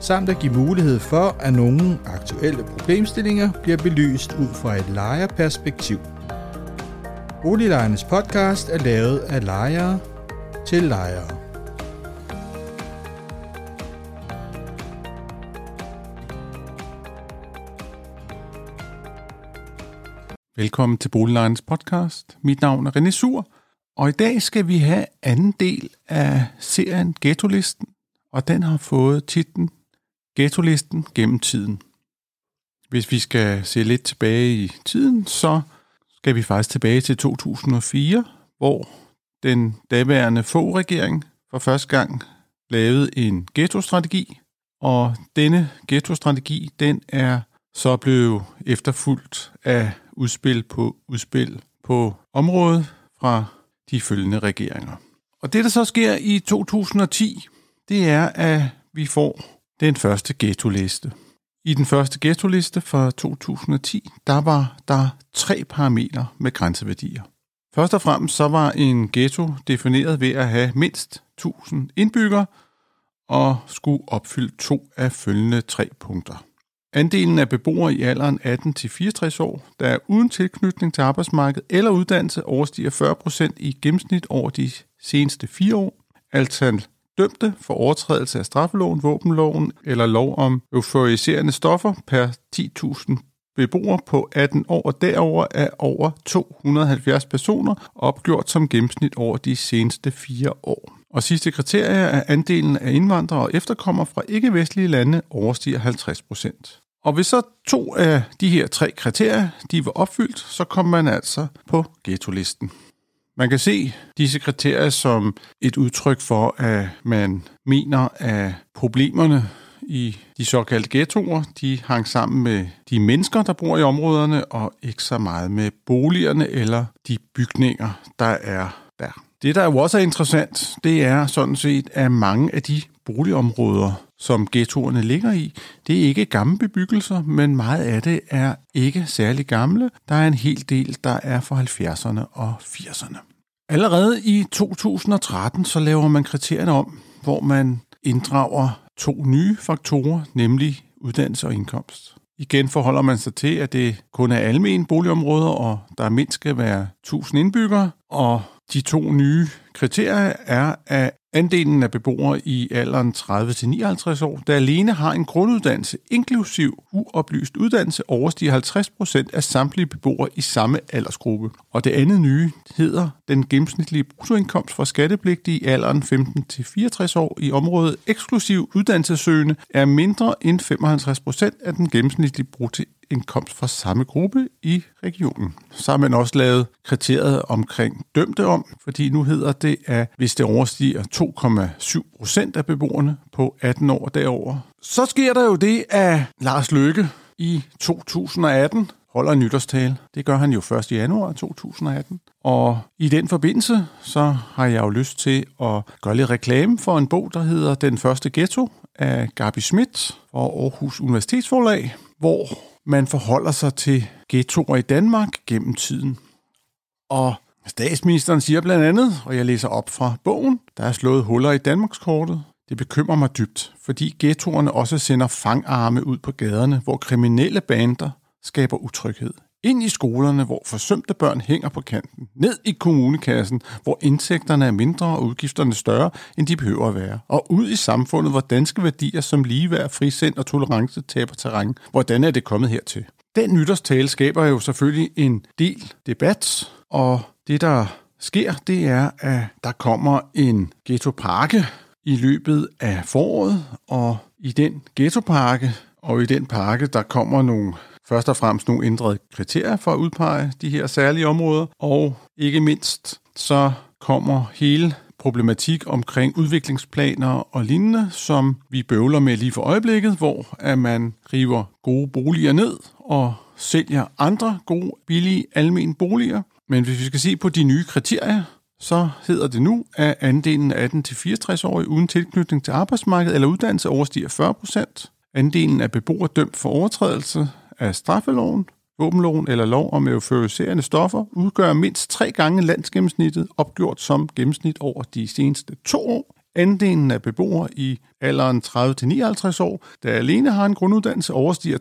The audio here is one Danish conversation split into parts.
samt at give mulighed for, at nogle aktuelle problemstillinger bliver belyst ud fra et lejerperspektiv. Boliglejernes podcast er lavet af lejere til lejere. Velkommen til Boliglejernes podcast. Mit navn er René Sur, og i dag skal vi have anden del af serien Ghetto-listen, og den har fået titlen Ghetto-listen gennem tiden. Hvis vi skal se lidt tilbage i tiden, så skal vi faktisk tilbage til 2004, hvor den daværende få regering for første gang lavede en ghetto-strategi, og denne ghetto-strategi, den er så blevet efterfulgt af udspil på udspil på området fra de følgende regeringer. Og det, der så sker i 2010, det er, at vi får den første ghetto-liste. I den første ghetto-liste fra 2010, der var der tre parametre med grænseværdier. Først og fremmest så var en ghetto defineret ved at have mindst 1000 indbyggere og skulle opfylde to af følgende tre punkter. Andelen af beboere i alderen 18-64 år, der er uden tilknytning til arbejdsmarkedet eller uddannelse, overstiger 40% i gennemsnit over de seneste fire år. Altså dømte for overtrædelse af straffeloven, våbenloven eller lov om euforiserende stoffer per 10.000 beboere på 18 år og derover er over 270 personer, opgjort som gennemsnit over de seneste fire år. Og sidste kriterie er, at andelen af indvandrere og efterkommere fra ikke-vestlige lande overstiger 50 procent. Og hvis så to af de her tre kriterier de var opfyldt, så kom man altså på ghetto-listen. Man kan se disse kriterier som et udtryk for, at man mener, at problemerne i de såkaldte ghettoer, de hang sammen med de mennesker, der bor i områderne, og ikke så meget med boligerne eller de bygninger, der er der. Det, der jo også er interessant, det er sådan set, at mange af de boligområder, som ghettoerne ligger i, det er ikke gamle bebyggelser, men meget af det er ikke særlig gamle. Der er en hel del, der er fra 70'erne og 80'erne. Allerede i 2013 så laver man kriterierne om, hvor man inddrager to nye faktorer, nemlig uddannelse og indkomst. Igen forholder man sig til, at det kun er almen boligområder, og der mindst skal være 1000 indbyggere, og de to nye kriterier er, at andelen af beboere i alderen 30-59 år, der alene har en grunduddannelse, inklusiv uoplyst uddannelse, overstiger 50 procent af samtlige beboere i samme aldersgruppe. Og det andet nye hedder den gennemsnitlige bruttoindkomst for skattepligtige i alderen 15-64 år i området eksklusiv uddannelsessøgende er mindre end 55 procent af den gennemsnitlige bruttoindkomst indkomst fra samme gruppe i regionen. Så har man også lavet kriteriet omkring dømte om, fordi nu hedder det, at hvis det overstiger 2,7 procent af beboerne på 18 år derover, så sker der jo det, at Lars Løkke i 2018 holder en nytårstale. Det gør han jo 1. januar 2018. Og i den forbindelse, så har jeg jo lyst til at gøre lidt reklame for en bog, der hedder Den første ghetto af Gabi Schmidt og Aarhus Universitetsforlag, hvor man forholder sig til ghettoer i Danmark gennem tiden. Og statsministeren siger blandt andet, og jeg læser op fra bogen, der er slået huller i Danmarkskortet. Det bekymrer mig dybt, fordi ghettoerne også sender fangarme ud på gaderne, hvor kriminelle bander skaber utryghed ind i skolerne, hvor forsømte børn hænger på kanten, ned i kommunekassen, hvor indtægterne er mindre og udgifterne større, end de behøver at være, og ud i samfundet, hvor danske værdier som ligeværd, frisind og tolerance taber terræn. Hvordan er det kommet hertil? Den nytårstale skaber jo selvfølgelig en del debat, og det, der sker, det er, at der kommer en ghettoparke i løbet af foråret, og i den ghettoparke og i den pakke, der kommer nogle først og fremmest nogle ændrede kriterier for at udpege de her særlige områder, og ikke mindst så kommer hele problematik omkring udviklingsplaner og lignende, som vi bøvler med lige for øjeblikket, hvor at man river gode boliger ned og sælger andre gode, billige, almene boliger. Men hvis vi skal se på de nye kriterier, så hedder det nu, at andelen af 18-64-årige uden tilknytning til arbejdsmarkedet eller uddannelse overstiger 40 procent. Andelen af beboere dømt for overtrædelse af straffeloven, våbenloven eller lov om euforiserende stoffer udgør mindst tre gange landsgennemsnittet opgjort som gennemsnit over de seneste to år. Andelen af beboere i alderen 30-59 år, der alene har en grunduddannelse, overstiger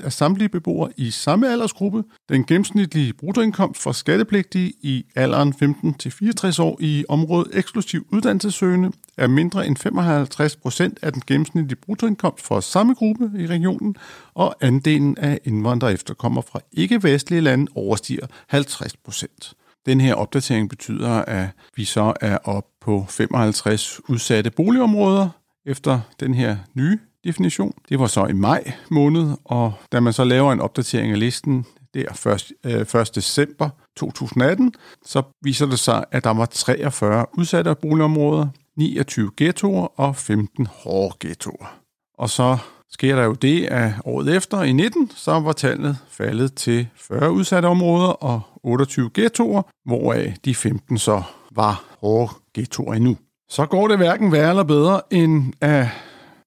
60% af samtlige beboere i samme aldersgruppe. Den gennemsnitlige bruttoindkomst for skattepligtige i alderen 15-64 år i området eksklusiv uddannelsessøgende er mindre end 55% af den gennemsnitlige bruttoindkomst for samme gruppe i regionen, og andelen af indvandrere efterkommer fra ikke-vestlige lande overstiger 50% den her opdatering betyder, at vi så er op på 55 udsatte boligområder efter den her nye definition. Det var så i maj måned, og da man så laver en opdatering af listen der 1. 1. Øh, december 2018, så viser det sig, at der var 43 udsatte boligområder, 29 ghettoer og 15 hårde ghettoer. Og så sker der jo det, at året efter i 19, så var tallet faldet til 40 udsatte områder og 28 ghettoer, hvoraf de 15 så var hårde ghettoer endnu. Så går det hverken værre eller bedre, end at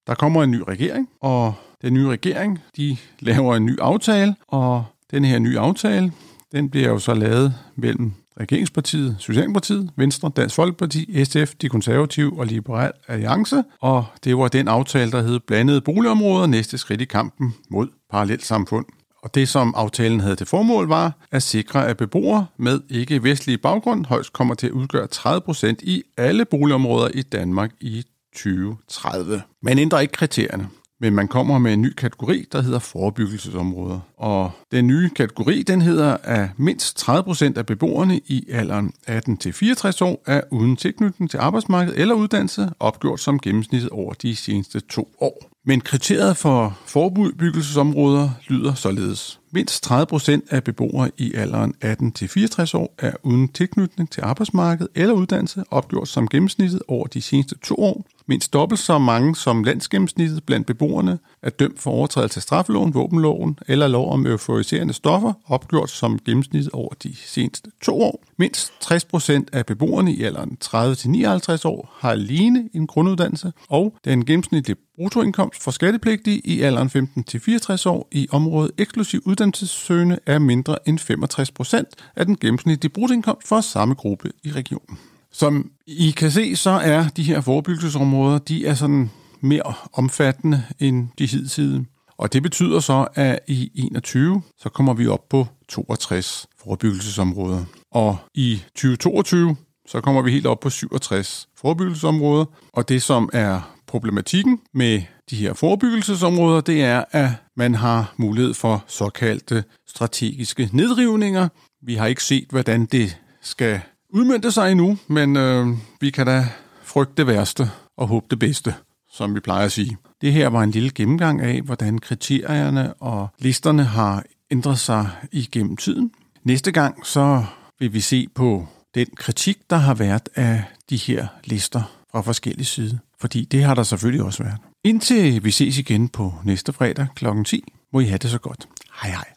der kommer en ny regering, og den nye regering, de laver en ny aftale, og den her nye aftale, den bliver jo så lavet mellem Regeringspartiet, Socialdemokratiet, Venstre, Dansk Folkeparti, SF, De Konservative og Liberal Alliance, og det var den aftale, der hed blandede boligområder, næste skridt i kampen mod parallelt samfund. Og det, som aftalen havde til formål, var at sikre, at beboere med ikke-vestlig baggrund højst kommer til at udgøre 30 procent i alle boligområder i Danmark i 2030. Man ændrer ikke kriterierne men man kommer med en ny kategori, der hedder forebyggelsesområder. Og den nye kategori, den hedder, at mindst 30% af beboerne i alderen 18-64 år er uden tilknytning til arbejdsmarkedet eller uddannelse, opgjort som gennemsnittet over de seneste to år. Men kriteriet for forebyggelsesområder lyder således. Mindst 30% af beboere i alderen 18-64 år er uden tilknytning til arbejdsmarkedet eller uddannelse, opgjort som gennemsnittet over de seneste to år. Mindst dobbelt så mange som landsgennemsnittet blandt beboerne er dømt for overtrædelse af straffeloven, våbenloven eller lov om euforiserende stoffer, opgjort som gennemsnit over de seneste to år. Mindst 60 procent af beboerne i alderen 30-59 år har alene en grunduddannelse, og den gennemsnitlige bruttoindkomst for skattepligtige i alderen 15-64 år i området eksklusiv uddannelsessøgende er mindre end 65 procent af den gennemsnitlige bruttoindkomst for samme gruppe i regionen. Som I kan se, så er de her forebyggelsesområder, de er sådan mere omfattende end de hidtidige. Og det betyder så, at i 21 så kommer vi op på 62 forebyggelsesområder. Og i 2022 så kommer vi helt op på 67 forebyggelsesområder. Og det, som er problematikken med de her forebyggelsesområder, det er, at man har mulighed for såkaldte strategiske nedrivninger. Vi har ikke set, hvordan det skal udmyndte sig endnu, men øh, vi kan da frygte det værste og håbe det bedste, som vi plejer at sige. Det her var en lille gennemgang af, hvordan kriterierne og listerne har ændret sig igennem tiden. Næste gang så vil vi se på den kritik, der har været af de her lister fra forskellige sider. Fordi det har der selvfølgelig også været. Indtil vi ses igen på næste fredag kl. 10, må I have det så godt. Hej hej.